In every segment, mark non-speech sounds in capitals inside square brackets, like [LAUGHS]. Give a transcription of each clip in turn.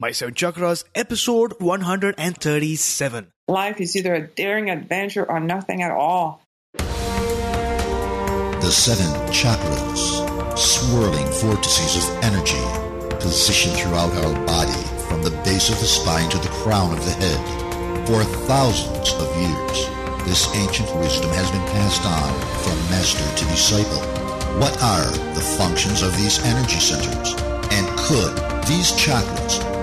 My Seven Chakras, episode 137. Life is either a daring adventure or nothing at all. The seven chakras, swirling vortices of energy, positioned throughout our body from the base of the spine to the crown of the head. For thousands of years, this ancient wisdom has been passed on from master to disciple. What are the functions of these energy centers? And could these chakras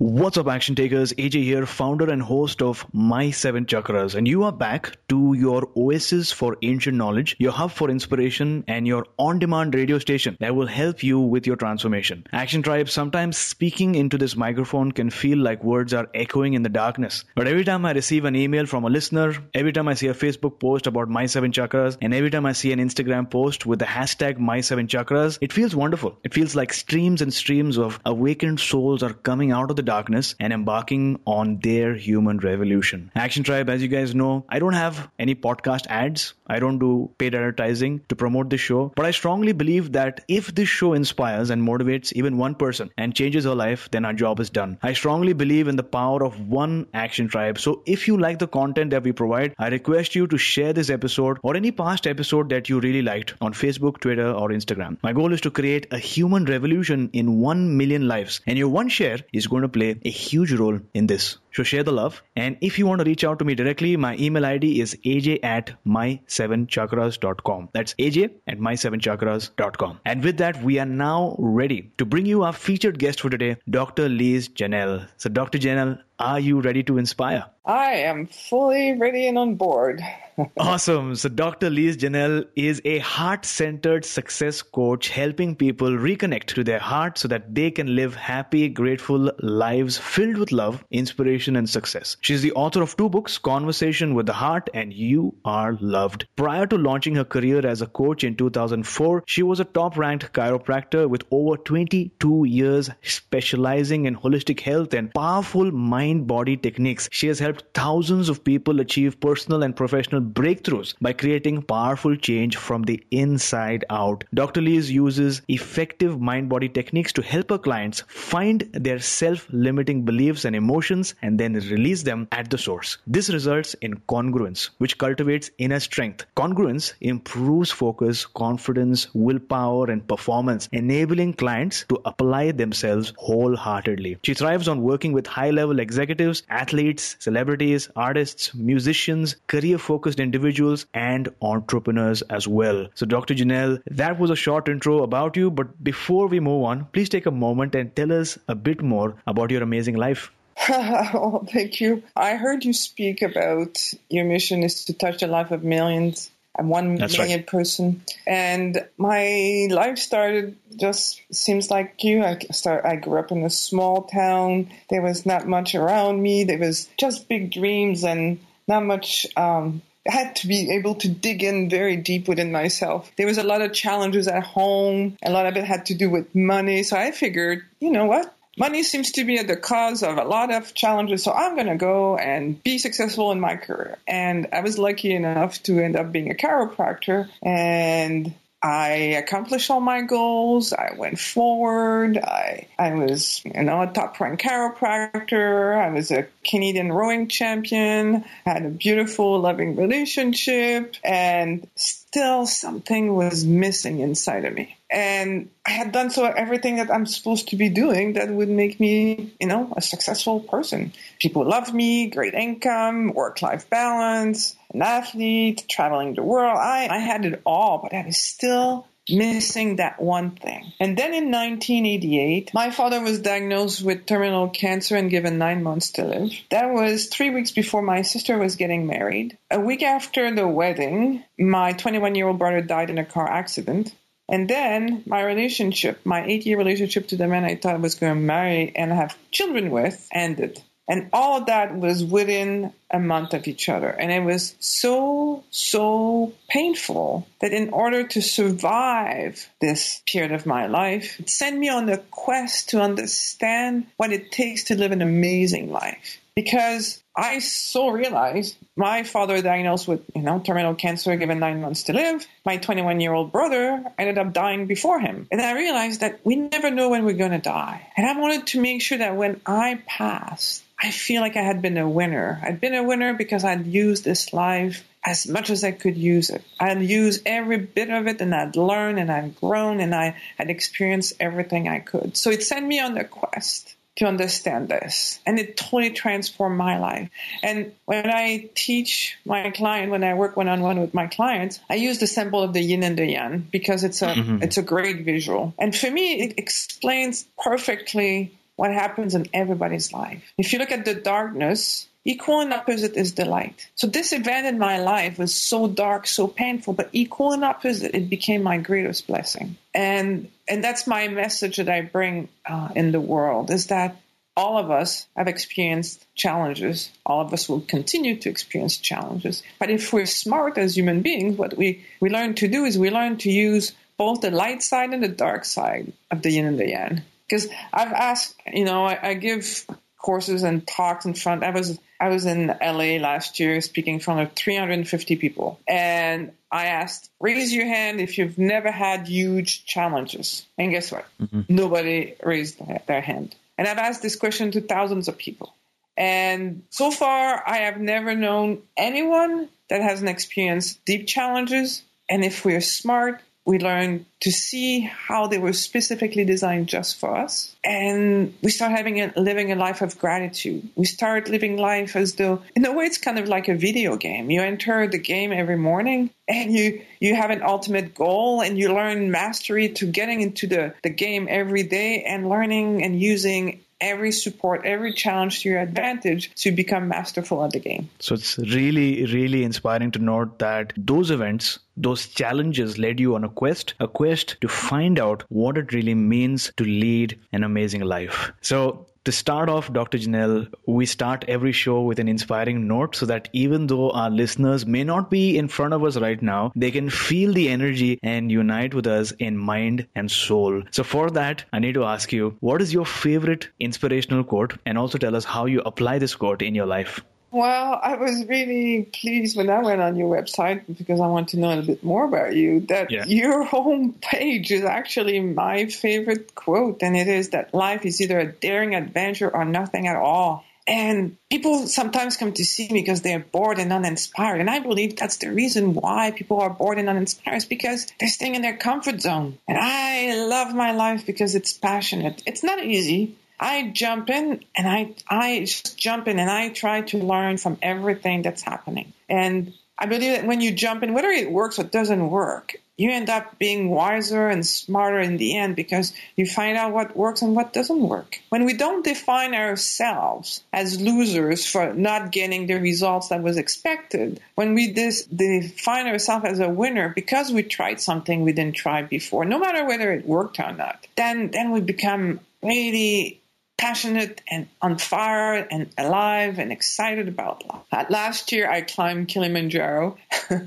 What's up, action takers? AJ here, founder and host of My Seven Chakras, and you are back to your oasis for ancient knowledge, your hub for inspiration, and your on demand radio station that will help you with your transformation. Action Tribe, sometimes speaking into this microphone can feel like words are echoing in the darkness. But every time I receive an email from a listener, every time I see a Facebook post about My Seven Chakras, and every time I see an Instagram post with the hashtag My Seven Chakras, it feels wonderful. It feels like streams and streams of awakened souls are coming out of the darkness and embarking on their human revolution. Action Tribe, as you guys know, I don't have any podcast ads. I don't do paid advertising to promote this show, but I strongly believe that if this show inspires and motivates even one person and changes her life, then our job is done. I strongly believe in the power of one Action Tribe. So if you like the content that we provide, I request you to share this episode or any past episode that you really liked on Facebook, Twitter, or Instagram. My goal is to create a human revolution in 1 million lives, and your one share is going to play a huge role in this. So share the love. And if you want to reach out to me directly, my email ID is aj at my7chakras.com. That's aj at my7chakras.com. And with that, we are now ready to bring you our featured guest for today, Dr. Liz Janelle. So, Dr. Janelle, are you ready to inspire? I am fully ready and on board. [LAUGHS] awesome. So, Dr. Lise Janelle is a heart centered success coach helping people reconnect to their heart so that they can live happy, grateful lives filled with love, inspiration, and success. She's the author of two books Conversation with the Heart and You Are Loved. Prior to launching her career as a coach in 2004, she was a top ranked chiropractor with over 22 years specializing in holistic health and powerful mind body techniques. She has helped thousands of people achieve personal and professional breakthroughs by creating powerful change from the inside out. Dr. Lise uses effective mind body techniques to help her clients find their self limiting beliefs and emotions and then release them at the source. This results in congruence, which cultivates inner strength. Congruence improves focus, confidence, willpower, and performance, enabling clients to apply themselves wholeheartedly. She thrives on working with high level executives, athletes, celebrities, artists, musicians, career focused individuals, and entrepreneurs as well. So, Dr. Janelle, that was a short intro about you, but before we move on, please take a moment and tell us a bit more about your amazing life. Well, [LAUGHS] thank you. I heard you speak about your mission is to touch the life of millions. I'm one That's million right. person, and my life started just seems like you. I start. I grew up in a small town. There was not much around me. There was just big dreams and not much. Um, I had to be able to dig in very deep within myself. There was a lot of challenges at home. A lot of it had to do with money. So I figured, you know what? Money seems to be at the cause of a lot of challenges, so I'm going to go and be successful in my career. And I was lucky enough to end up being a chiropractor, and I accomplished all my goals. I went forward. I I was you know a top ranked chiropractor. I was a Canadian rowing champion. I had a beautiful, loving relationship, and still something was missing inside of me. And I had done so everything that I'm supposed to be doing that would make me, you know, a successful person. People love me, great income, work life balance, an athlete, traveling the world. I, I had it all, but I was still missing that one thing. And then in 1988, my father was diagnosed with terminal cancer and given nine months to live. That was three weeks before my sister was getting married. A week after the wedding, my 21 year old brother died in a car accident. And then my relationship, my eight year relationship to the man I thought I was going to marry and have children with, ended. And all of that was within a month of each other. And it was so, so painful that in order to survive this period of my life, it sent me on a quest to understand what it takes to live an amazing life. Because I so realized my father diagnosed with, you know, terminal cancer given nine months to live. My 21 year old brother ended up dying before him. And I realized that we never know when we're going to die. And I wanted to make sure that when I passed, I feel like I had been a winner. I'd been a winner because I'd used this life as much as I could use it. I'd used every bit of it and I'd learned and I'd grown and I had experienced everything I could. So it sent me on a quest to understand this. And it totally transformed my life. And when I teach my client, when I work one on one with my clients, I use the symbol of the yin and the yang because it's a, mm-hmm. it's a great visual. And for me, it explains perfectly what happens in everybody's life. If you look at the darkness, equal and opposite is the light. So this event in my life was so dark, so painful, but equal and opposite, it became my greatest blessing. And and that's my message that I bring uh, in the world is that all of us have experienced challenges. All of us will continue to experience challenges. But if we're smart as human beings, what we, we learn to do is we learn to use both the light side and the dark side of the yin and the yang. Because I've asked, you know, I, I give courses and talks in front. I was I was in LA last year speaking in front of 350 people, and I asked, raise your hand if you've never had huge challenges. And guess what? Mm-hmm. Nobody raised their hand. And I've asked this question to thousands of people. And so far, I have never known anyone that hasn't experienced deep challenges. And if we're smart we learned to see how they were specifically designed just for us. And we start having a, living a life of gratitude. We start living life as though, in a way, it's kind of like a video game. You enter the game every morning and you, you have an ultimate goal and you learn mastery to getting into the, the game every day and learning and using every support, every challenge to your advantage to become masterful at the game. So it's really, really inspiring to note that those events, those challenges led you on a quest, a quest to find out what it really means to lead an amazing life. So to start off, Dr. Janelle, we start every show with an inspiring note so that even though our listeners may not be in front of us right now, they can feel the energy and unite with us in mind and soul. So, for that, I need to ask you what is your favorite inspirational quote? And also tell us how you apply this quote in your life. Well, I was really pleased when I went on your website because I want to know a little bit more about you. That yeah. your [LAUGHS] home page is actually my favorite quote, and it is that life is either a daring adventure or nothing at all. And people sometimes come to see me because they're bored and uninspired. And I believe that's the reason why people are bored and uninspired is because they're staying in their comfort zone. And I love my life because it's passionate. It's not easy. I jump in and I I just jump in and I try to learn from everything that's happening. And I believe that when you jump in, whether it works or doesn't work, you end up being wiser and smarter in the end because you find out what works and what doesn't work. When we don't define ourselves as losers for not getting the results that was expected, when we dis- define ourselves as a winner because we tried something we didn't try before, no matter whether it worked or not, then then we become really passionate and on fire and alive and excited about life. Last year, I climbed Kilimanjaro.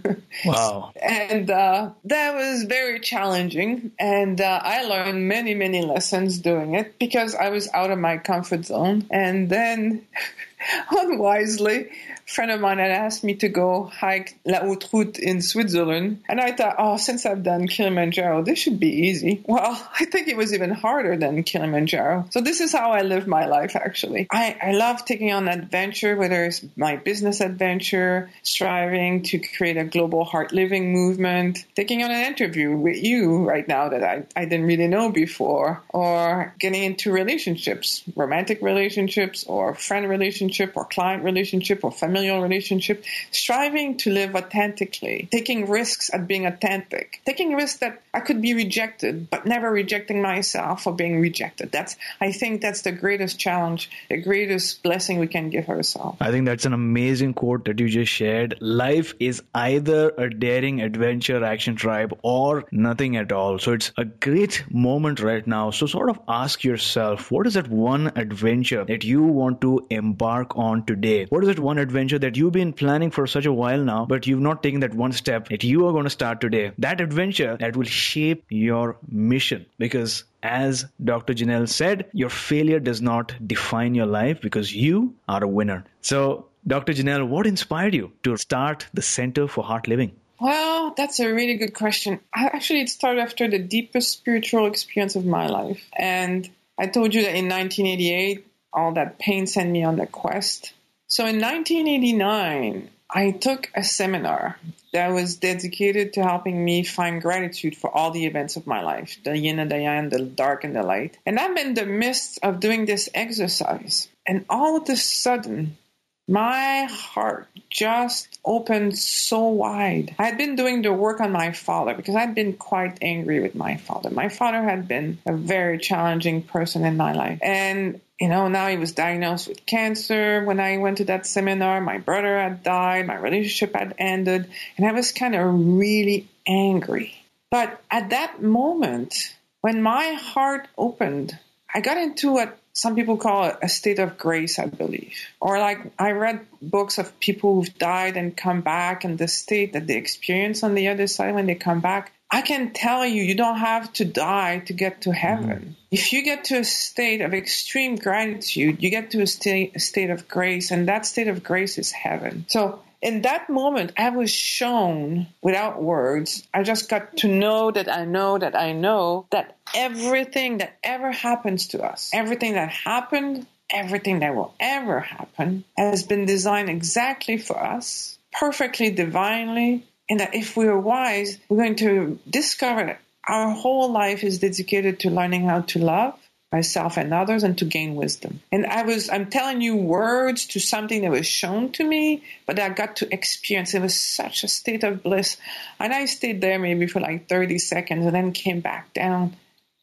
[LAUGHS] wow. and uh, that was very challenging. And uh, I learned many, many lessons doing it because I was out of my comfort zone. And then, [LAUGHS] unwisely, friend of mine had asked me to go hike La Haute Route in Switzerland. And I thought, oh, since I've done Kilimanjaro, this should be easy. Well, [LAUGHS] I think it was even harder than Kilimanjaro. So this is how I live my life, actually. I, I love taking on adventure, whether it's my business adventure, striving to create a global heart living movement, taking on an interview with you right now that I, I didn't really know before, or getting into relationships, romantic relationships or friend relationship or client relationship or familial relationship, striving to live authentically, taking risks at being authentic, taking risks that I could be rejected, but never rejecting myself for being rejected. That's, I think that's the greatest challenge, the greatest blessing we can give ourselves. I think that's an amazing quote that you just shared. Life is either a daring adventure action tribe or nothing at all. So it's a great moment right now. So sort of ask yourself, what is that one adventure that you want to embark on today? What is that one adventure that you've been planning for such a while now, but you've not taken that one step that you are going to start today? That adventure that will shape your mission because as Dr. Janelle said, your failure does not define your life because you are a winner. So, Dr. Janelle, what inspired you to start the Center for Heart Living? Well, that's a really good question. I, actually, it started after the deepest spiritual experience of my life. And I told you that in 1988, all that pain sent me on the quest. So in 1989, I took a seminar that was dedicated to helping me find gratitude for all the events of my life the yin and the yang, the dark and the light. And I'm in the midst of doing this exercise. And all of a sudden, my heart just opened so wide. I had been doing the work on my father because I'd been quite angry with my father. My father had been a very challenging person in my life. And you know, now he was diagnosed with cancer. When I went to that seminar, my brother had died, my relationship had ended, and I was kind of really angry. But at that moment, when my heart opened, I got into what some people call a state of grace, I believe. Or like I read books of people who've died and come back and the state that they experience on the other side when they come back. I can tell you, you don't have to die to get to heaven. Mm-hmm. If you get to a state of extreme gratitude, you get to a state, a state of grace, and that state of grace is heaven. So in that moment, I was shown without words. I just got to know that I know that I know that everything that ever happens to us, everything that happened, everything that will ever happen has been designed exactly for us, perfectly divinely. And that if we are wise, we're going to discover our whole life is dedicated to learning how to love, myself and others and to gain wisdom. And I was, I'm telling you words to something that was shown to me, but I got to experience. It was such a state of bliss. And I stayed there maybe for like 30 seconds and then came back down.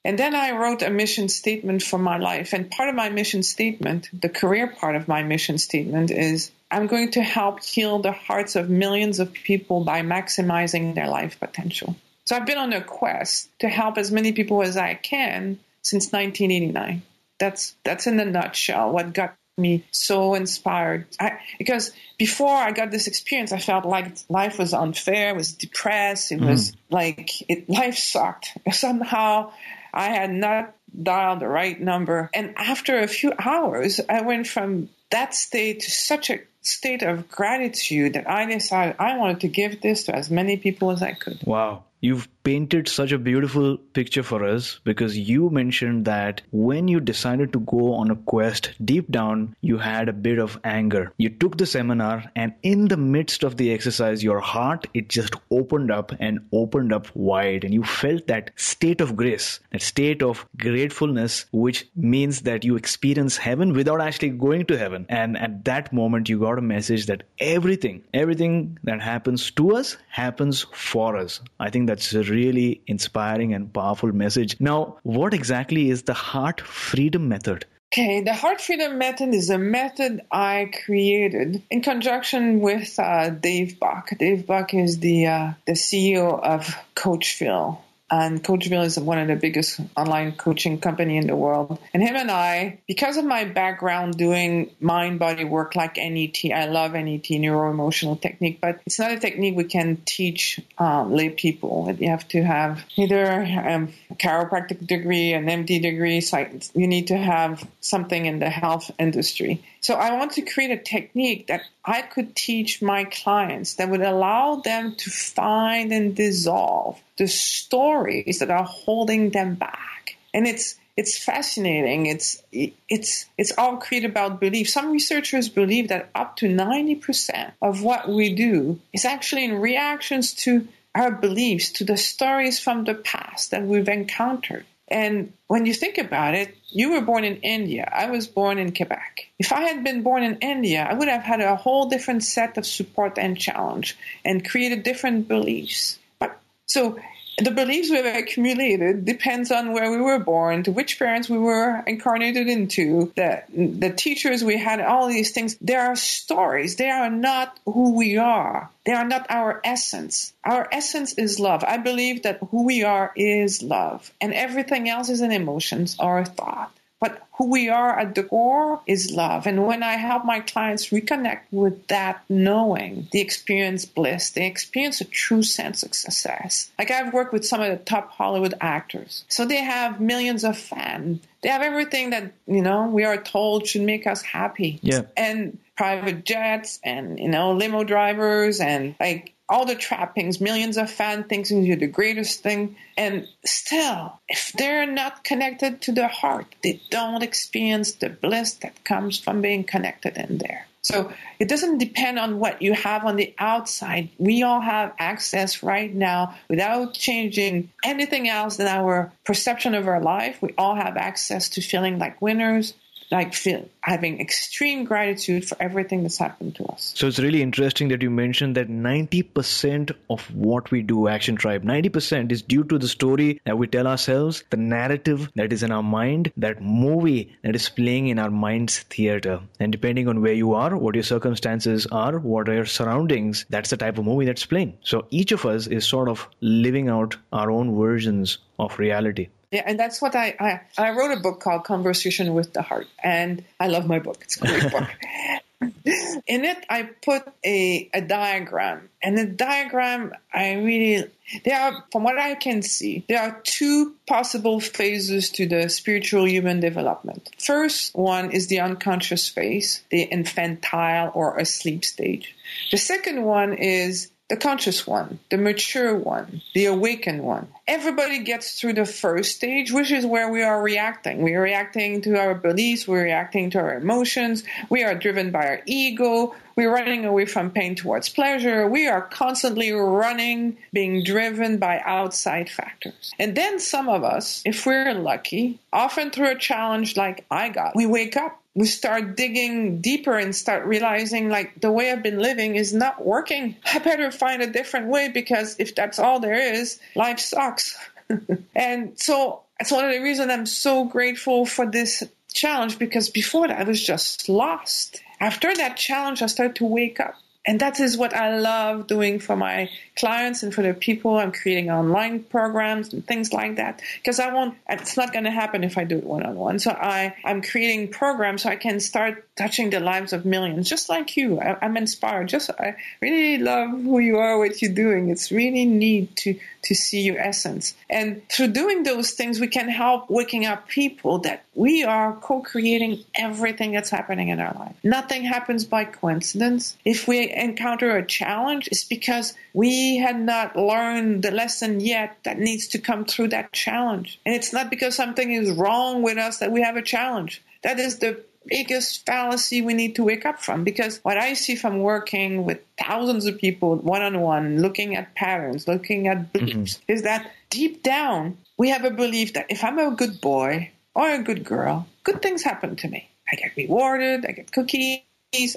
And then I wrote a mission statement for my life. And part of my mission statement, the career part of my mission statement is I'm going to help heal the hearts of millions of people by maximizing their life potential. So I've been on a quest to help as many people as I can since 1989. That's that's in a nutshell what got me so inspired. I, because before I got this experience, I felt like life was unfair, was depressed. It mm. was like it, life sucked. [LAUGHS] Somehow I had not dialed the right number. And after a few hours, I went from that state to such a state of gratitude that I decided I wanted to give this to as many people as I could. Wow. You've painted such a beautiful picture for us because you mentioned that when you decided to go on a quest, deep down, you had a bit of anger. You took the seminar, and in the midst of the exercise, your heart, it just opened up and opened up wide, and you felt that state of grace, that state of gratefulness, which means that you experience heaven without actually going to heaven. And at that moment, you got a message that everything, everything that happens to us happens for us. I think that's a really inspiring and powerful message. Now, what exactly is the Heart Freedom Method? Okay, the Heart Freedom Method is a method I created in conjunction with uh, Dave Buck. Dave Buck is the uh, the CEO of Coachville, and Coach Coachville is one of the biggest online coaching company in the world. And him and I, because of my background doing mind body work like NET, I love NET, neuro emotional technique, but it's not a technique we can teach um, lay people. You have to have either um, a chiropractic degree, an MD degree, so you need to have something in the health industry. So I want to create a technique that I could teach my clients that would allow them to find and dissolve the stories that are holding them back. And it's it's fascinating. It's it's it's all created about belief. Some researchers believe that up to 90% of what we do is actually in reactions to our beliefs, to the stories from the past that we've encountered. And when you think about it, you were born in India. I was born in Quebec. If I had been born in India, I would have had a whole different set of support and challenge and created different beliefs. But so the beliefs we've accumulated depends on where we were born, to which parents we were incarnated into, the, the teachers we had, all these things. They are stories. They are not who we are. They are not our essence. Our essence is love. I believe that who we are is love, and everything else is an emotions or a thought. But who we are at the core is love. And when I help my clients reconnect with that knowing, they experience bliss, they experience a true sense of success. Like I've worked with some of the top Hollywood actors. So they have millions of fans. They have everything that, you know, we are told should make us happy. Yeah. And private jets and, you know, limo drivers and like all the trappings, millions of fans thinking you're the greatest thing. And still, if they're not connected to the heart, they don't experience the bliss that comes from being connected in there. So it doesn't depend on what you have on the outside. We all have access right now without changing anything else than our perception of our life. We all have access to feeling like winners, like feel, having extreme gratitude for everything that's happened to us. So it's really interesting that you mentioned that 90% of what we do, Action Tribe, 90% is due to the story that we tell ourselves, the narrative that is in our mind, that movie that is playing in our mind's theater. And depending on where you are, what your circumstances are, what are your surroundings, that's the type of movie that's playing. So each of us is sort of living out our own versions of reality. Yeah, and that's what I, I I wrote a book called Conversation with the Heart, and I love my book. It's a great [LAUGHS] book. In it, I put a, a diagram, and the diagram I really there are, from what I can see, there are two possible phases to the spiritual human development. First one is the unconscious phase, the infantile or asleep stage. The second one is the conscious one, the mature one, the awakened one. Everybody gets through the first stage, which is where we are reacting. We are reacting to our beliefs, we're reacting to our emotions, we are driven by our ego, we're running away from pain towards pleasure, we are constantly running, being driven by outside factors. And then some of us, if we're lucky, often through a challenge like I got, we wake up we start digging deeper and start realizing like the way I've been living is not working. I better find a different way because if that's all there is, life sucks. [LAUGHS] and so it's one of the reasons I'm so grateful for this challenge because before that I was just lost. After that challenge, I started to wake up. And that is what I love doing for my clients and for the people. I'm creating online programs and things like that because I won't, it's not going to happen if I do it one on one. So I, I'm creating programs so I can start touching the lives of millions, just like you. I, am inspired. Just, I really love who you are, what you're doing. It's really neat to, to see your essence. And through doing those things, we can help waking up people that we are co-creating everything that's happening in our life. Nothing happens by coincidence. If we encounter a challenge, it's because we had not learned the lesson yet that needs to come through that challenge. And it's not because something is wrong with us that we have a challenge. That is the biggest fallacy we need to wake up from because what I see from working with thousands of people one on one, looking at patterns, looking at beliefs, mm-hmm. is that deep down we have a belief that if I'm a good boy Oh, or a good girl, good things happen to me. I get rewarded, I get cookies,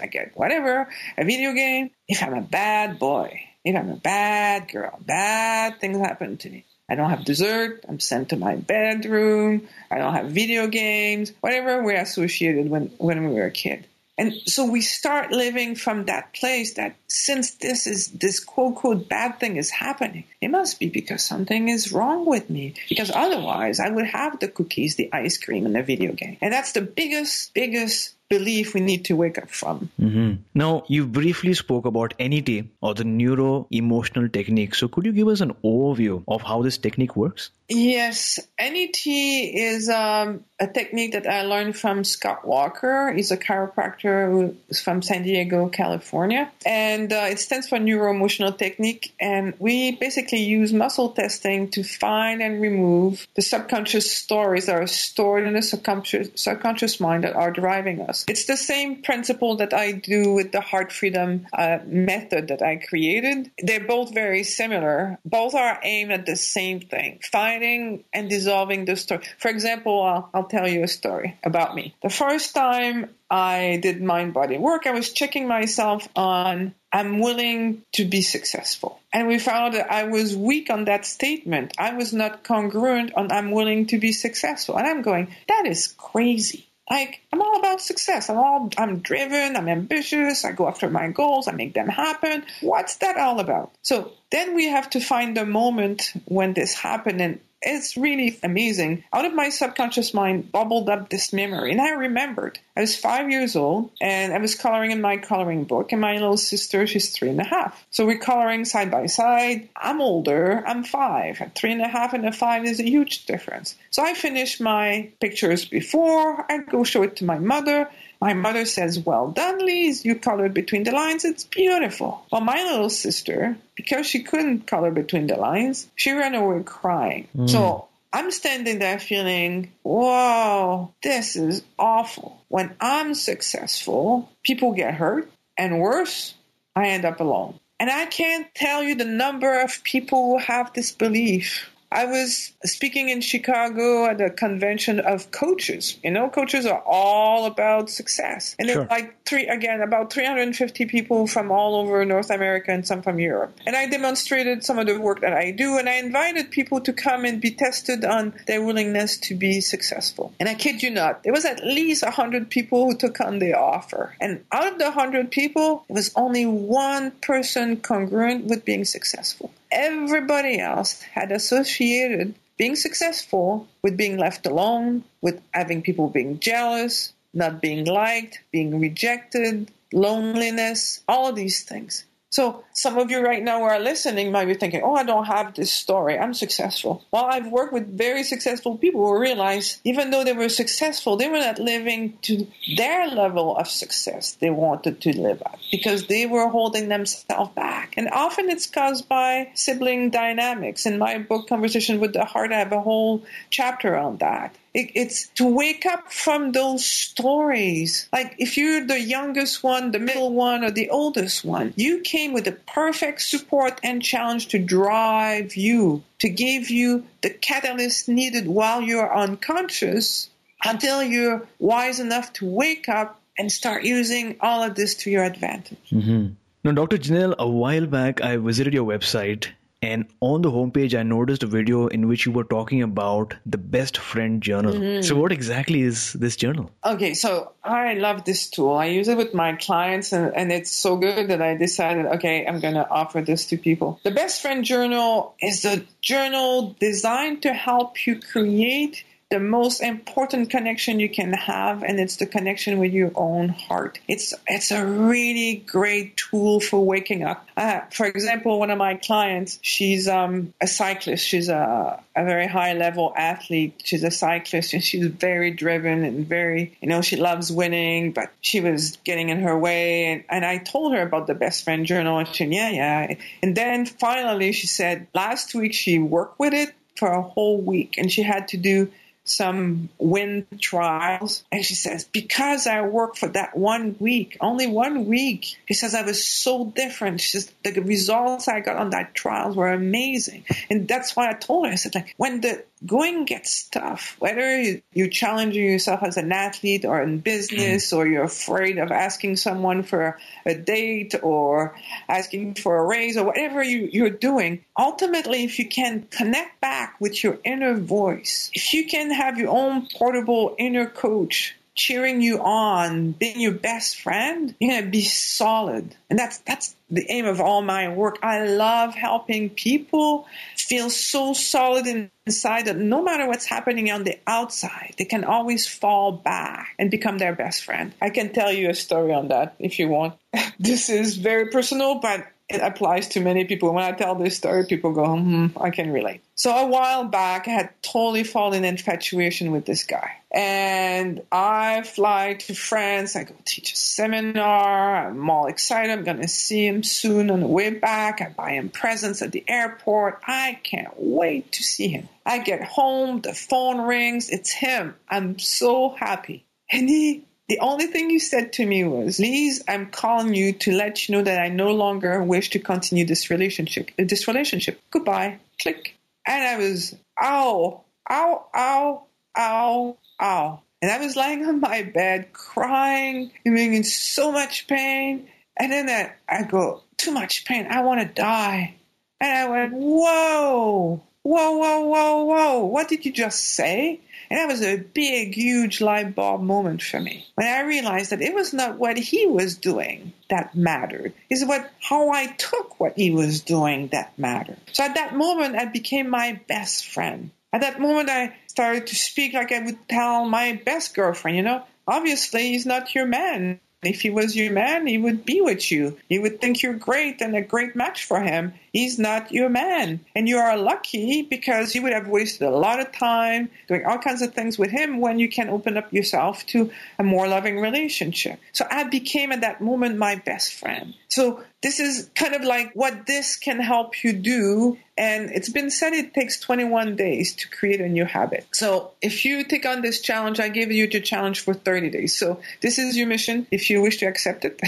I get whatever, a video game. If I'm a bad boy, if I'm a bad girl, bad things happen to me. I don't have dessert. I'm sent to my bedroom. I don't have video games, whatever we're associated when, when we were a kid. And so we start living from that place that since this is this quote quote bad thing is happening, it must be because something is wrong with me. Because otherwise I would have the cookies, the ice cream, and the video game. And that's the biggest, biggest belief we need to wake up from. Mm-hmm. Now, you briefly spoke about NET or the neuro emotional technique. So, could you give us an overview of how this technique works? Yes, NET is um, a technique that I learned from Scott Walker. He's a chiropractor who's from San Diego, California. And uh, it stands for Neuro Emotional Technique. And we basically use muscle testing to find and remove the subconscious stories that are stored in the subconscious, subconscious mind that are driving us. Else. It's the same principle that I do with the heart freedom uh, method that I created. They're both very similar. Both are aimed at the same thing, finding and dissolving the story. For example, I'll, I'll tell you a story about me. The first time I did mind body work, I was checking myself on I'm willing to be successful. And we found that I was weak on that statement. I was not congruent on I'm willing to be successful. And I'm going, that is crazy. Like, I'm all about success. I'm all, I'm driven. I'm ambitious. I go after my goals. I make them happen. What's that all about? So then we have to find the moment when this happened and it's really amazing. Out of my subconscious mind bubbled up this memory, and I remembered. I was five years old, and I was coloring in my coloring book, and my little sister, she's three and a half. So we're coloring side by side. I'm older, I'm five. Three and a half and a five is a huge difference. So I finish my pictures before, I go show it to my mother. My mother says, Well done, Lise. You colored between the lines. It's beautiful. Well, my little sister, because she couldn't color between the lines, she ran away crying. Mm. So I'm standing there feeling, whoa, this is awful. When I'm successful, people get hurt. And worse, I end up alone. And I can't tell you the number of people who have this belief. I was speaking in Chicago at a convention of coaches. You know, coaches are all about success. And sure. it's like three, again, about 350 people from all over North America and some from Europe. And I demonstrated some of the work that I do and I invited people to come and be tested on their willingness to be successful. And I kid you not, there was at least 100 people who took on the offer. And out of the 100 people, it was only one person congruent with being successful everybody else had associated being successful with being left alone, with having people being jealous, not being liked, being rejected, loneliness, all of these things. So some of you right now who are listening might be thinking, oh, I don't have this story. I'm successful. Well, I've worked with very successful people who realize even though they were successful, they were not living to their level of success they wanted to live at because they were holding themselves back. And often it's caused by sibling dynamics. In my book, Conversation with the Heart, I have a whole chapter on that. It, it's to wake up from those stories. Like if you're the youngest one, the middle one, or the oldest one, you came with the perfect support and challenge to drive you, to give you the catalyst needed while you're unconscious until you're wise enough to wake up and start using all of this to your advantage. Mm-hmm. Now, Dr. Janelle, a while back I visited your website and on the homepage, I noticed a video in which you were talking about the best friend journal. Mm-hmm. So, what exactly is this journal? Okay, so I love this tool. I use it with my clients, and, and it's so good that I decided, okay, I'm going to offer this to people. The best friend journal is a journal designed to help you create the most important connection you can have and it's the connection with your own heart. It's it's a really great tool for waking up. Uh, for example one of my clients she's um, a cyclist. She's a, a very high level athlete. She's a cyclist and she's very driven and very you know she loves winning but she was getting in her way and, and i told her about the best friend journal and she yeah yeah. And then finally she said last week she worked with it for a whole week and she had to do some wind trials. And she says, because I worked for that one week, only one week, she says, I was so different. She says, the results I got on that trials were amazing. And that's why I told her, I said, like, when the going gets tough, whether you, you're challenging yourself as an athlete or in business, or you're afraid of asking someone for a date or asking for a raise or whatever you, you're doing, ultimately, if you can connect back with your inner voice, if you can have your own portable inner coach cheering you on, being your best friend, you're gonna be solid. And that's that's the aim of all my work. I love helping people feel so solid inside that no matter what's happening on the outside, they can always fall back and become their best friend. I can tell you a story on that if you want. [LAUGHS] this is very personal, but it applies to many people. When I tell this story, people go, hmm, I can relate. So a while back, I had totally fallen in infatuation with this guy. And I fly to France. I go teach a seminar. I'm all excited. I'm going to see him soon on the way back. I buy him presents at the airport. I can't wait to see him. I get home. The phone rings. It's him. I'm so happy. And he The only thing you said to me was, Lise, I'm calling you to let you know that I no longer wish to continue this relationship. Uh, this relationship. Goodbye. Click. And I was, ow, ow, ow, ow, ow. And I was lying on my bed crying and being in so much pain. And then I, I go, too much pain. I want to die. And I went, whoa, whoa, whoa, whoa, whoa. What did you just say? And that was a big, huge light bulb moment for me when I realized that it was not what he was doing that mattered. It's what how I took what he was doing that mattered. So at that moment, I became my best friend. At that moment, I started to speak like I would tell my best girlfriend. You know, obviously he's not your man. If he was your man, he would be with you. He would think you're great and a great match for him. He's not your man. And you are lucky because you would have wasted a lot of time doing all kinds of things with him when you can open up yourself to a more loving relationship. So I became at that moment my best friend. So this is kind of like what this can help you do. And it's been said it takes 21 days to create a new habit. So if you take on this challenge, I give you the challenge for 30 days. So this is your mission. If you wish to accept it,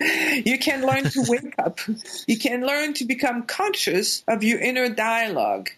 [LAUGHS] you can learn to [LAUGHS] wake up. You can learn to become conscious of your inner dialogue.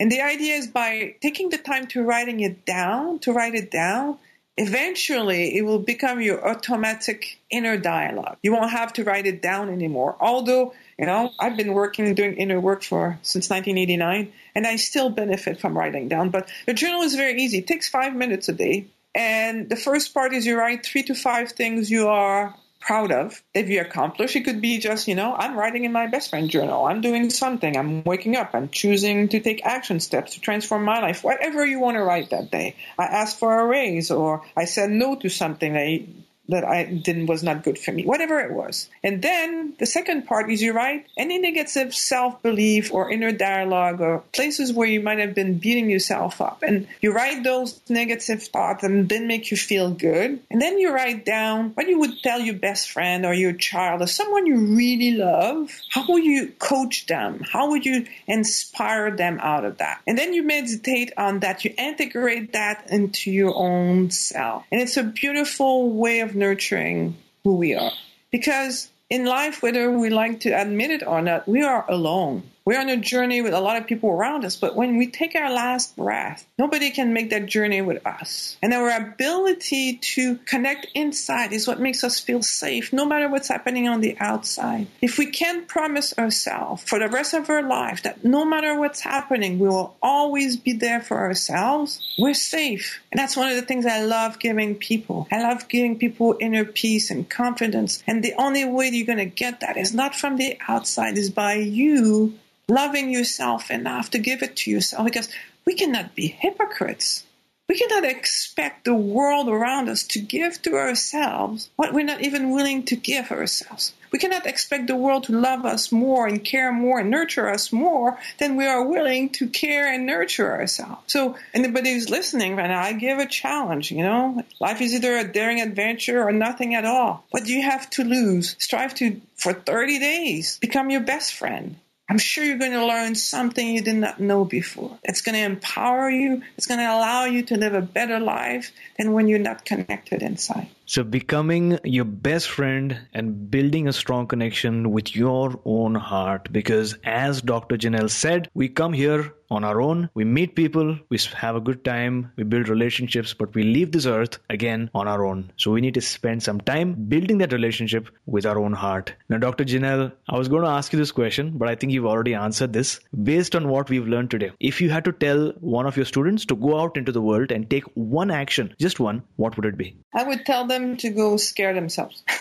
And the idea is by taking the time to writing it down, to write it down, eventually it will become your automatic inner dialogue. You won't have to write it down anymore. Although, you know, I've been working and doing inner work for since 1989 and I still benefit from writing down. But the journal is very easy. It takes five minutes a day. And the first part is you write three to five things you are proud of that you accomplish. It could be just, you know, I'm writing in my best friend journal. I'm doing something. I'm waking up. I'm choosing to take action steps to transform my life. Whatever you want to write that day. I asked for a raise or I said no to something that that I didn't was not good for me, whatever it was. And then the second part is you write any negative self belief or inner dialogue or places where you might have been beating yourself up, and you write those negative thoughts and then make you feel good. And then you write down what you would tell your best friend or your child or someone you really love. How would you coach them? How would you inspire them out of that? And then you meditate on that. You integrate that into your own self, and it's a beautiful way of nurturing who we are. Because in life, whether we like to admit it or not, we are alone. We're on a journey with a lot of people around us, but when we take our last breath, nobody can make that journey with us. And our ability to connect inside is what makes us feel safe, no matter what's happening on the outside. If we can promise ourselves for the rest of our life that no matter what's happening, we will always be there for ourselves, we're safe. And that's one of the things I love giving people. I love giving people inner peace and confidence. And the only way you're going to get that is not from the outside, is by you loving yourself enough to give it to yourself because we cannot be hypocrites. We cannot expect the world around us to give to ourselves what we're not even willing to give ourselves. We cannot expect the world to love us more and care more and nurture us more than we are willing to care and nurture ourselves. So, anybody who's listening right now, I give a challenge, you know? Life is either a daring adventure or nothing at all. What do you have to lose? Strive to, for 30 days, become your best friend. I'm sure you're going to learn something you did not know before. It's going to empower you. It's going to allow you to live a better life than when you're not connected inside. So, becoming your best friend and building a strong connection with your own heart. Because, as Dr. Janelle said, we come here on our own. We meet people, we have a good time, we build relationships, but we leave this earth again on our own. So we need to spend some time building that relationship with our own heart. Now, Dr. Janelle, I was going to ask you this question, but I think you've already answered this. Based on what we've learned today, if you had to tell one of your students to go out into the world and take one action, just one, what would it be? I would tell them to go scare themselves. [LAUGHS]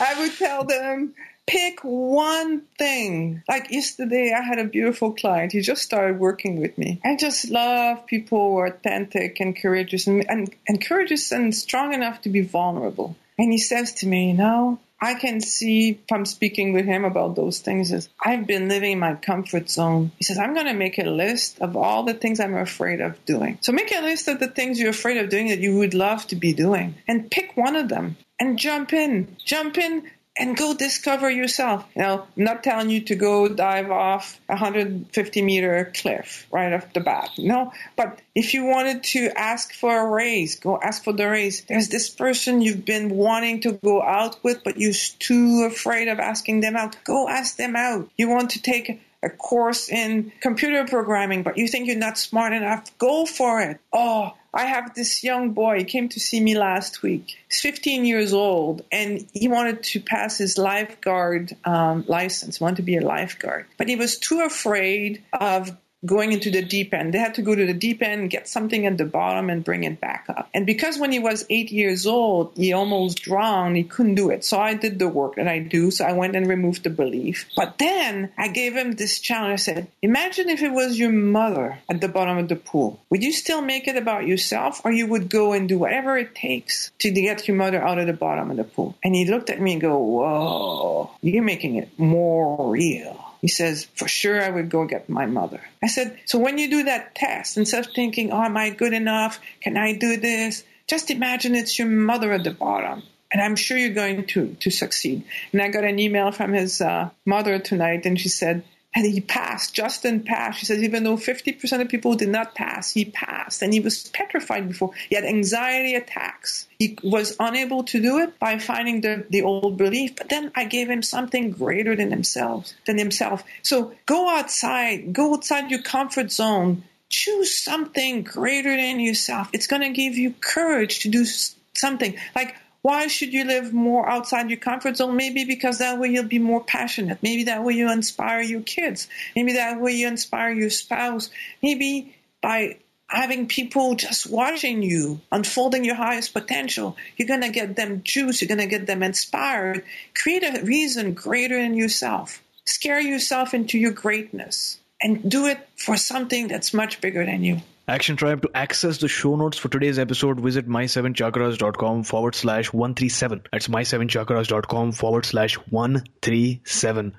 I would tell them pick one thing. Like yesterday, I had a beautiful client. He just started working with me. I just love people who are authentic and courageous and, and, and courageous and strong enough to be vulnerable. And he says to me, you know, I can see from speaking with him about those things is I've been living in my comfort zone. He says, I'm going to make a list of all the things I'm afraid of doing. So make a list of the things you're afraid of doing that you would love to be doing and pick one of them and jump in. Jump in and go discover yourself. You know, I'm not telling you to go dive off a 150 meter cliff right off the bat. No, but if you wanted to ask for a raise, go ask for the raise. There's this person you've been wanting to go out with, but you're too afraid of asking them out. Go ask them out. You want to take a course in computer programming, but you think you're not smart enough, go for it. Oh, I have this young boy. He came to see me last week. He's 15 years old, and he wanted to pass his lifeguard um, license. Wanted to be a lifeguard, but he was too afraid of going into the deep end. They had to go to the deep end, get something at the bottom, and bring it back up. And because when he was eight years old, he almost drowned, he couldn't do it. So I did the work that I do. So I went and removed the belief. But then I gave him this challenge. I said, Imagine if it was your mother at the bottom of the pool. Would you still make it about yourself, or you would go and do whatever it takes to get your mother out of the bottom of the pool? And he looked at me and go, Whoa, you're making it more real. He says, For sure, I would go get my mother. I said, So when you do that test, instead of thinking, Oh, am I good enough? Can I do this? Just imagine it's your mother at the bottom. And I'm sure you're going to, to succeed. And I got an email from his uh, mother tonight, and she said, and he passed. Justin passed. She says, even though 50% of people did not pass, he passed. And he was petrified before. He had anxiety attacks. He was unable to do it by finding the, the old belief. But then I gave him something greater than himself, than himself. So go outside, go outside your comfort zone. Choose something greater than yourself. It's going to give you courage to do something. Like why should you live more outside your comfort zone? Maybe because that way you'll be more passionate. Maybe that way you inspire your kids. Maybe that way you inspire your spouse. Maybe by having people just watching you unfolding your highest potential, you're going to get them juice. You're going to get them inspired. Create a reason greater than yourself. Scare yourself into your greatness and do it for something that's much bigger than you. Action Tribe, to access the show notes for today's episode, visit my7chakras.com forward slash 137. That's my7chakras.com forward slash 137.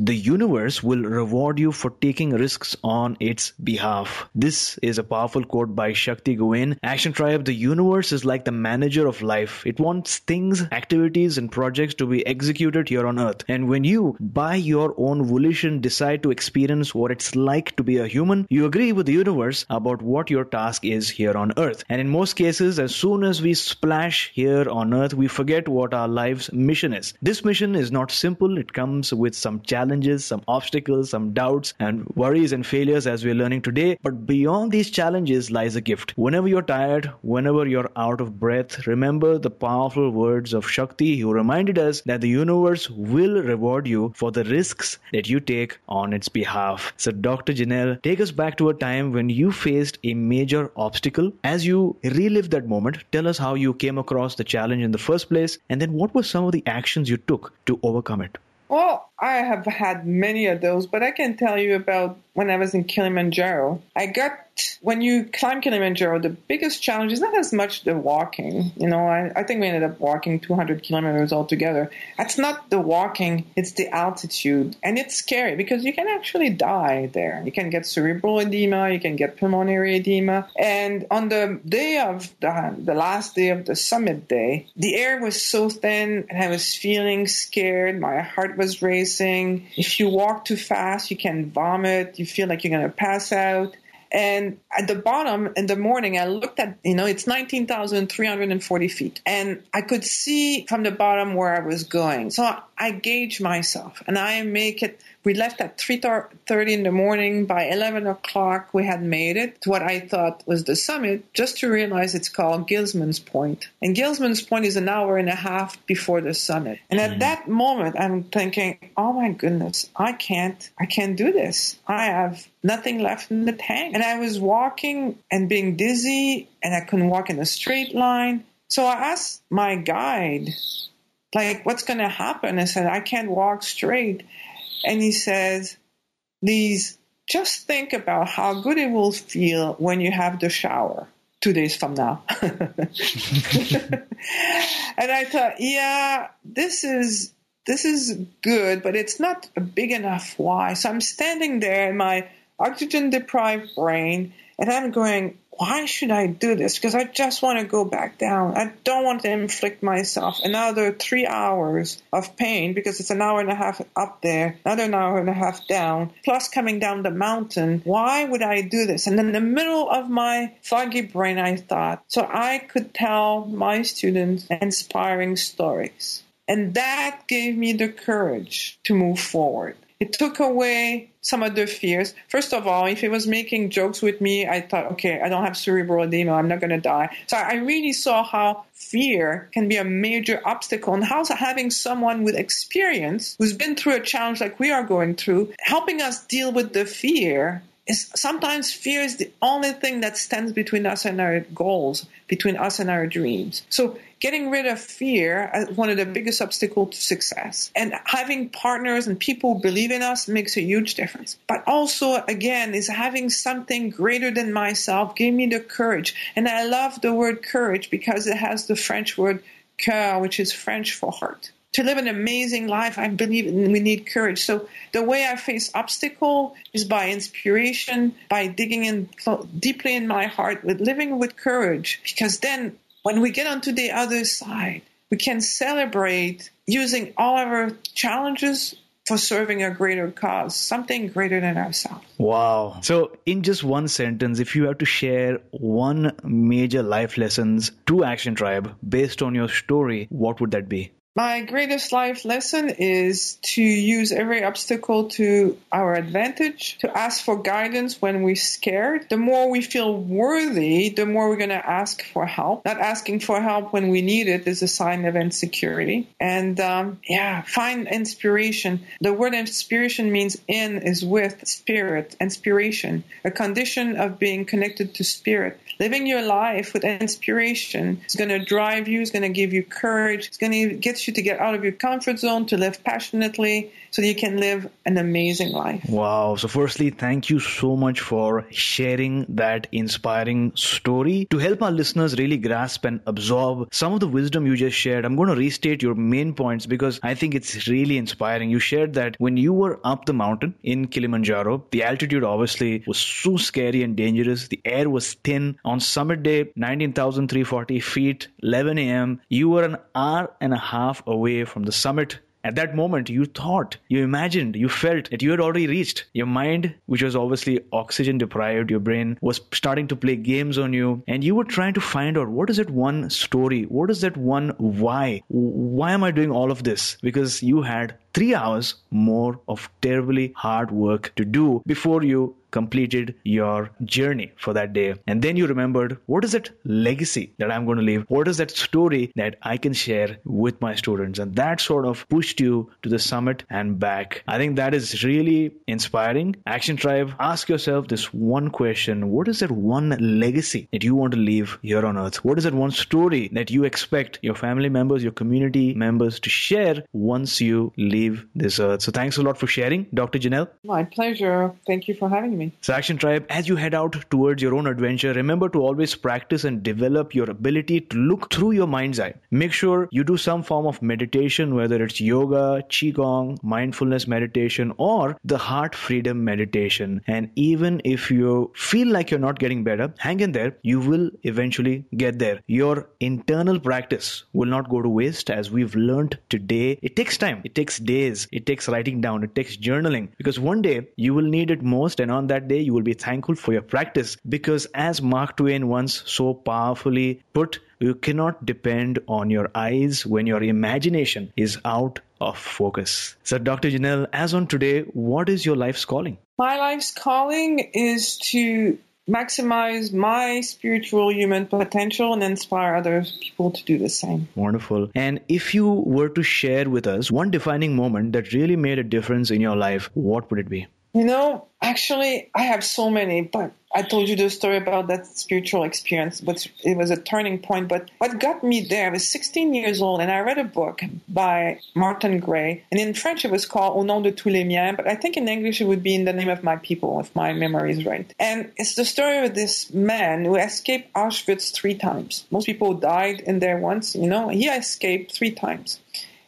The universe will reward you for taking risks on its behalf. This is a powerful quote by Shakti Gawain. Action Tribe, the universe is like the manager of life. It wants things, activities, and projects to be executed here on earth. And when you, by your own volition, decide to experience what it's like to be a human, you agree with the universe about what your task is here on earth. And in most cases, as soon as we splash here on earth, we forget what our life's mission is. This mission is not simple, it comes with some challenges challenges, some obstacles, some doubts, and worries and failures as we're learning today. But beyond these challenges lies a gift. Whenever you're tired, whenever you're out of breath, remember the powerful words of Shakti who reminded us that the universe will reward you for the risks that you take on its behalf. So, Dr. Janelle, take us back to a time when you faced a major obstacle. As you relive that moment, tell us how you came across the challenge in the first place, and then what were some of the actions you took to overcome it? Well, I have had many of those, but I can tell you about when I was in Kilimanjaro. I got, when you climb Kilimanjaro, the biggest challenge is not as much the walking. You know, I, I think we ended up walking 200 kilometers altogether. That's not the walking, it's the altitude. And it's scary because you can actually die there. You can get cerebral edema, you can get pulmonary edema. And on the day of the, the last day of the summit day, the air was so thin and I was feeling scared. My heart was racing. If you walk too fast, you can vomit. You feel like you're going to pass out. And at the bottom in the morning, I looked at, you know, it's 19,340 feet. And I could see from the bottom where I was going. So I gauge myself and I make it we left at 3.30 in the morning. By 11 o'clock, we had made it to what I thought was the summit, just to realize it's called Gilman's Point. And Gilman's Point is an hour and a half before the summit. And at mm-hmm. that moment, I'm thinking, oh my goodness, I can't, I can't do this. I have nothing left in the tank. And I was walking and being dizzy, and I couldn't walk in a straight line. So I asked my guide, like, what's going to happen? I said, I can't walk straight. And he says, These, just think about how good it will feel when you have the shower two days from now. [LAUGHS] and I thought, yeah, this is this is good, but it's not a big enough why. So I'm standing there in my oxygen deprived brain And I'm going, why should I do this? Because I just want to go back down. I don't want to inflict myself another three hours of pain because it's an hour and a half up there, another hour and a half down, plus coming down the mountain. Why would I do this? And in the middle of my foggy brain, I thought, so I could tell my students inspiring stories. And that gave me the courage to move forward. It took away some of the fears. First of all, if he was making jokes with me, I thought, okay, I don't have cerebral edema, I'm not going to die. So I really saw how fear can be a major obstacle and how having someone with experience who's been through a challenge like we are going through, helping us deal with the fear is sometimes fear is the only thing that stands between us and our goals, between us and our dreams. So getting rid of fear is one of the biggest obstacles to success. And having partners and people believe in us makes a huge difference. But also, again, is having something greater than myself give me the courage. And I love the word courage because it has the French word cœur, which is French for heart to live an amazing life, I believe we need courage. So the way I face obstacle is by inspiration, by digging in deeply in my heart with living with courage. Because then when we get onto the other side, we can celebrate using all of our challenges for serving a greater cause, something greater than ourselves. Wow. So, in just one sentence, if you have to share one major life lessons to Action Tribe based on your story, what would that be? My greatest life lesson is to use every obstacle to our advantage, to ask for guidance when we're scared. The more we feel worthy, the more we're going to ask for help. Not asking for help when we need it is a sign of insecurity. And um, yeah, find inspiration. The word inspiration means in is with spirit, inspiration, a condition of being connected to spirit. Living your life with inspiration is going to drive you, is going to give you courage, it's going to get you you to get out of your comfort zone, to live passionately, so you can live an amazing life. Wow. So, firstly, thank you so much for sharing that inspiring story. To help our listeners really grasp and absorb some of the wisdom you just shared, I'm going to restate your main points because I think it's really inspiring. You shared that when you were up the mountain in Kilimanjaro, the altitude obviously was so scary and dangerous. The air was thin. On summit day, 19,340 feet, 11 a.m., you were an hour and a half away from the summit at that moment, you thought, you imagined, you felt that you had already reached. Your mind, which was obviously oxygen deprived, your brain was starting to play games on you, and you were trying to find out what is that one story? What is that one why? Why am I doing all of this? Because you had three hours more of terribly hard work to do before you completed your journey for that day. And then you remembered what is that legacy that I'm going to leave? What is that story that I can share with my students? And that sort of pushed you to the summit and back. I think that is really inspiring. Action Tribe, ask yourself this one question What is that one legacy that you want to leave here on earth? What is that one story that you expect your family members, your community members to share once you leave this earth? So thanks a lot for sharing, Dr. Janelle. My pleasure. Thank you for having me me. So, Action Tribe, as you head out towards your own adventure, remember to always practice and develop your ability to look through your mind's eye. Make sure you do some form of meditation, whether it's yoga, qigong, mindfulness meditation, or the heart freedom meditation. And even if you feel like you're not getting better, hang in there. You will eventually get there. Your internal practice will not go to waste, as we've learned today. It takes time, it takes days, it takes writing down, it takes journaling, because one day you will need it most, and on that day, you will be thankful for your practice because, as Mark Twain once so powerfully put, you cannot depend on your eyes when your imagination is out of focus. So, Dr. Janelle, as on today, what is your life's calling? My life's calling is to maximize my spiritual human potential and inspire other people to do the same. Wonderful. And if you were to share with us one defining moment that really made a difference in your life, what would it be? You know, actually, I have so many, but I told you the story about that spiritual experience, but it was a turning point. But what got me there, I was 16 years old, and I read a book by Martin Gray, and in French it was called Au nom de tous les miens, but I think in English it would be In the Name of My People, if my memory is right. And it's the story of this man who escaped Auschwitz three times. Most people died in there once, you know. He escaped three times.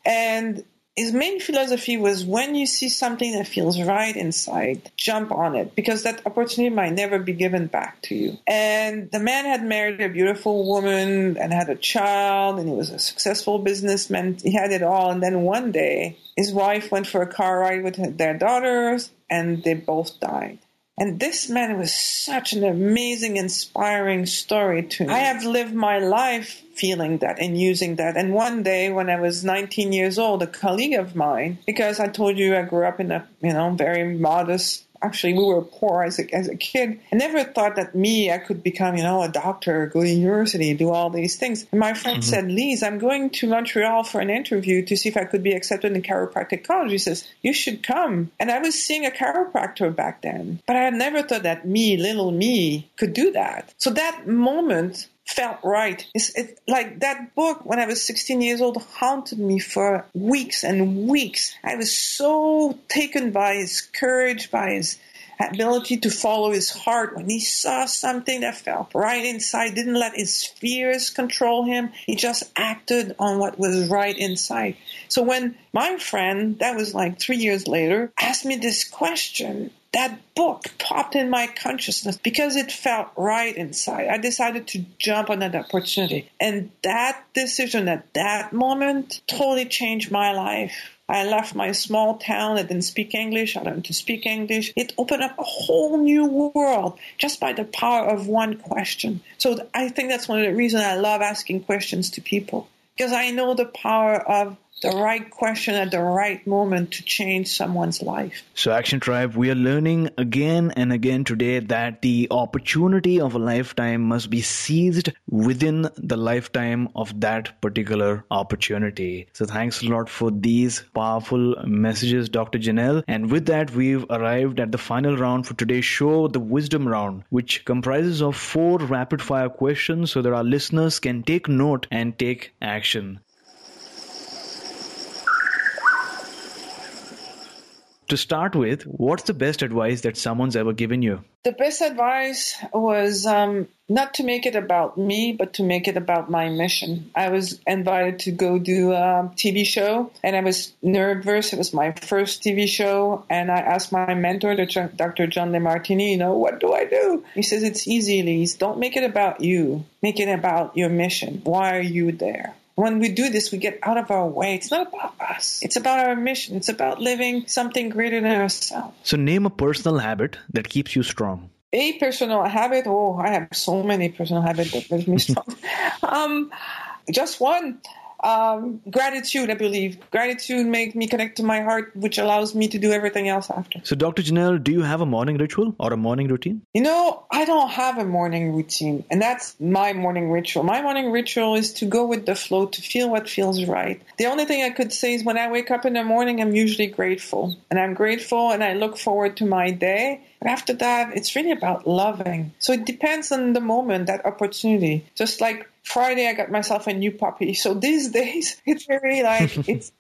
And his main philosophy was when you see something that feels right inside, jump on it because that opportunity might never be given back to you. And the man had married a beautiful woman and had a child, and he was a successful businessman. He had it all. And then one day, his wife went for a car ride with their daughters, and they both died. And this man was such an amazing, inspiring story to me. I have lived my life feeling that and using that. And one day when I was 19 years old, a colleague of mine, because I told you I grew up in a, you know, very modest actually we were poor as a, as a kid. I never thought that me, I could become, you know, a doctor, go to university, do all these things. And my friend mm-hmm. said, Lise, I'm going to Montreal for an interview to see if I could be accepted in chiropractic college. He says, you should come. And I was seeing a chiropractor back then, but I had never thought that me, little me, could do that. So that moment felt right. It's it, like that book when I was 16 years old haunted me for weeks and weeks. I was so taken by his courage, by his ability to follow his heart when he saw something that felt right inside, didn't let his fears control him. He just acted on what was right inside. So when my friend, that was like three years later, asked me this question, that book popped in my consciousness because it felt right inside. I decided to jump on that opportunity. And that decision at that moment totally changed my life. I left my small town. I didn't speak English. I learned to speak English. It opened up a whole new world just by the power of one question. So I think that's one of the reasons I love asking questions to people because I know the power of the right question at the right moment to change someone's life. So, Action Tribe, we are learning again and again today that the opportunity of a lifetime must be seized within the lifetime of that particular opportunity. So, thanks a lot for these powerful messages, Dr. Janelle. And with that, we've arrived at the final round for today's show, the Wisdom Round, which comprises of four rapid fire questions so that our listeners can take note and take action. To start with, what's the best advice that someone's ever given you? The best advice was um, not to make it about me, but to make it about my mission. I was invited to go do a TV show, and I was nervous. It was my first TV show, and I asked my mentor, Dr. John Demartini, you know, what do I do? He says, it's easy, Lise. Don't make it about you. Make it about your mission. Why are you there? When we do this, we get out of our way. It's not about us. It's about our mission. It's about living something greater than ourselves. So name a personal habit that keeps you strong. A personal habit. Oh, I have so many personal habits that make me [LAUGHS] strong. um, just one um, gratitude, I believe. Gratitude makes me connect to my heart, which allows me to do everything else after. So, Dr. Janelle, do you have a morning ritual or a morning routine? You know, I don't have a morning routine, and that's my morning ritual. My morning ritual is to go with the flow, to feel what feels right. The only thing I could say is when I wake up in the morning, I'm usually grateful. And I'm grateful and I look forward to my day. But after that, it's really about loving. So it depends on the moment, that opportunity. Just like Friday, I got myself a new puppy. So these [LAUGHS] days, it's very like [LAUGHS] it's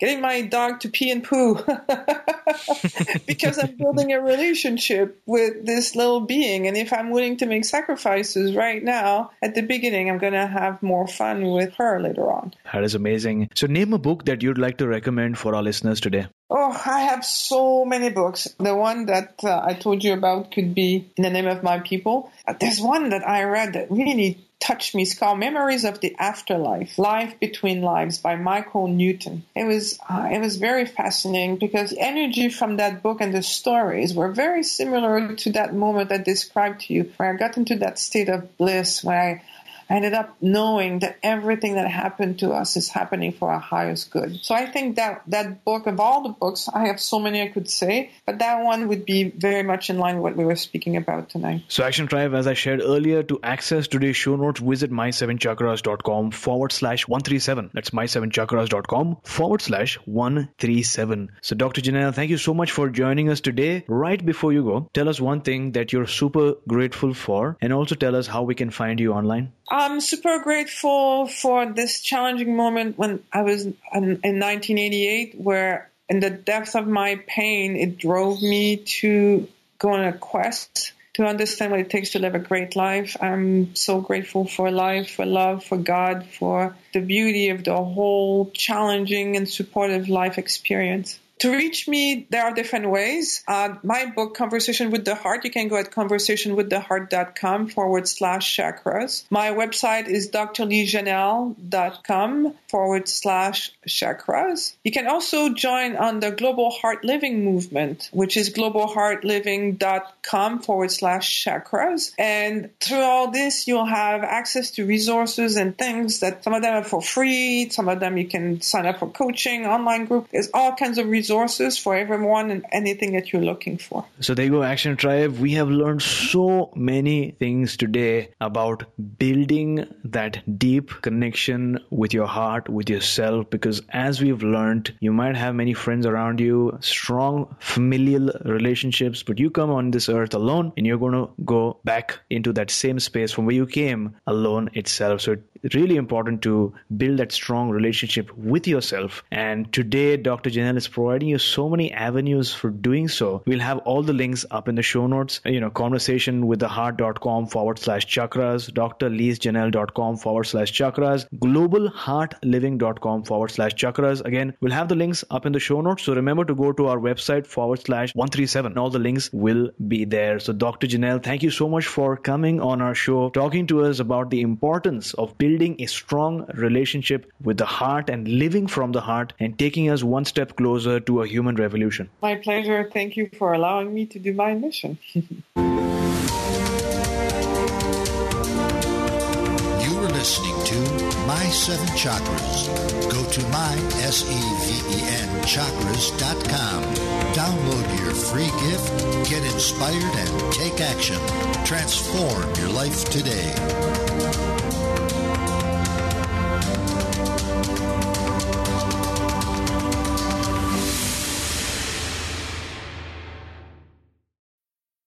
getting my dog to pee and poo [LAUGHS] because I'm building a relationship with this little being. And if I'm willing to make sacrifices right now, at the beginning, I'm going to have more fun with her later on. That is amazing. So, name a book that you'd like to recommend for our listeners today. Oh, I have so many books. The one that uh, I told you about could be In the Name of My People. Uh, there's one that I read that really touched me. Called Memories of the Afterlife: Life Between Lives by Michael Newton. It was uh, it was very fascinating because the energy from that book and the stories were very similar to that moment I described to you, where I got into that state of bliss, where I I ended up knowing that everything that happened to us is happening for our highest good. So I think that that book of all the books, I have so many I could say, but that one would be very much in line with what we were speaking about tonight. So Action Tribe, as I shared earlier, to access today's show notes, visit my7chakras.com forward slash 137. That's my7chakras.com forward slash 137. So Dr. Janelle, thank you so much for joining us today. Right before you go, tell us one thing that you're super grateful for and also tell us how we can find you online. I'm super grateful for this challenging moment when I was in, in 1988, where in the depths of my pain, it drove me to go on a quest to understand what it takes to live a great life. I'm so grateful for life, for love, for God, for the beauty of the whole challenging and supportive life experience. To reach me, there are different ways. Uh, my book, Conversation with the Heart, you can go at conversationwiththeheart.com forward slash chakras. My website is drlisejanelle.com forward slash chakras. You can also join on the Global Heart Living movement, which is globalheartliving.com forward slash chakras. And through all this, you'll have access to resources and things that some of them are for free. Some of them you can sign up for coaching, online group. There's all kinds of resources resources for everyone and anything that you're looking for. So there you go, Action Tribe. We have learned so many things today about building that deep connection with your heart, with yourself, because as we've learned, you might have many friends around you, strong familial relationships, but you come on this earth alone and you're going to go back into that same space from where you came alone itself. So it's really important to build that strong relationship with yourself. And today, Dr. Janelle is providing providing you so many avenues for doing so. We'll have all the links up in the show notes. You know, conversation with the heart.com forward slash chakras, drlisejanelle.com forward slash chakras, globalheartliving.com forward slash chakras. Again, we'll have the links up in the show notes. So remember to go to our website forward slash 137. All the links will be there. So Dr. Janelle, thank you so much for coming on our show, talking to us about the importance of building a strong relationship with the heart and living from the heart and taking us one step closer to a human revolution. My pleasure. Thank you for allowing me to do my mission. [LAUGHS] you were listening to My Seven Chakras. Go to my, S-E-V-E-N, chakras.com. Download your free gift, get inspired, and take action. Transform your life today.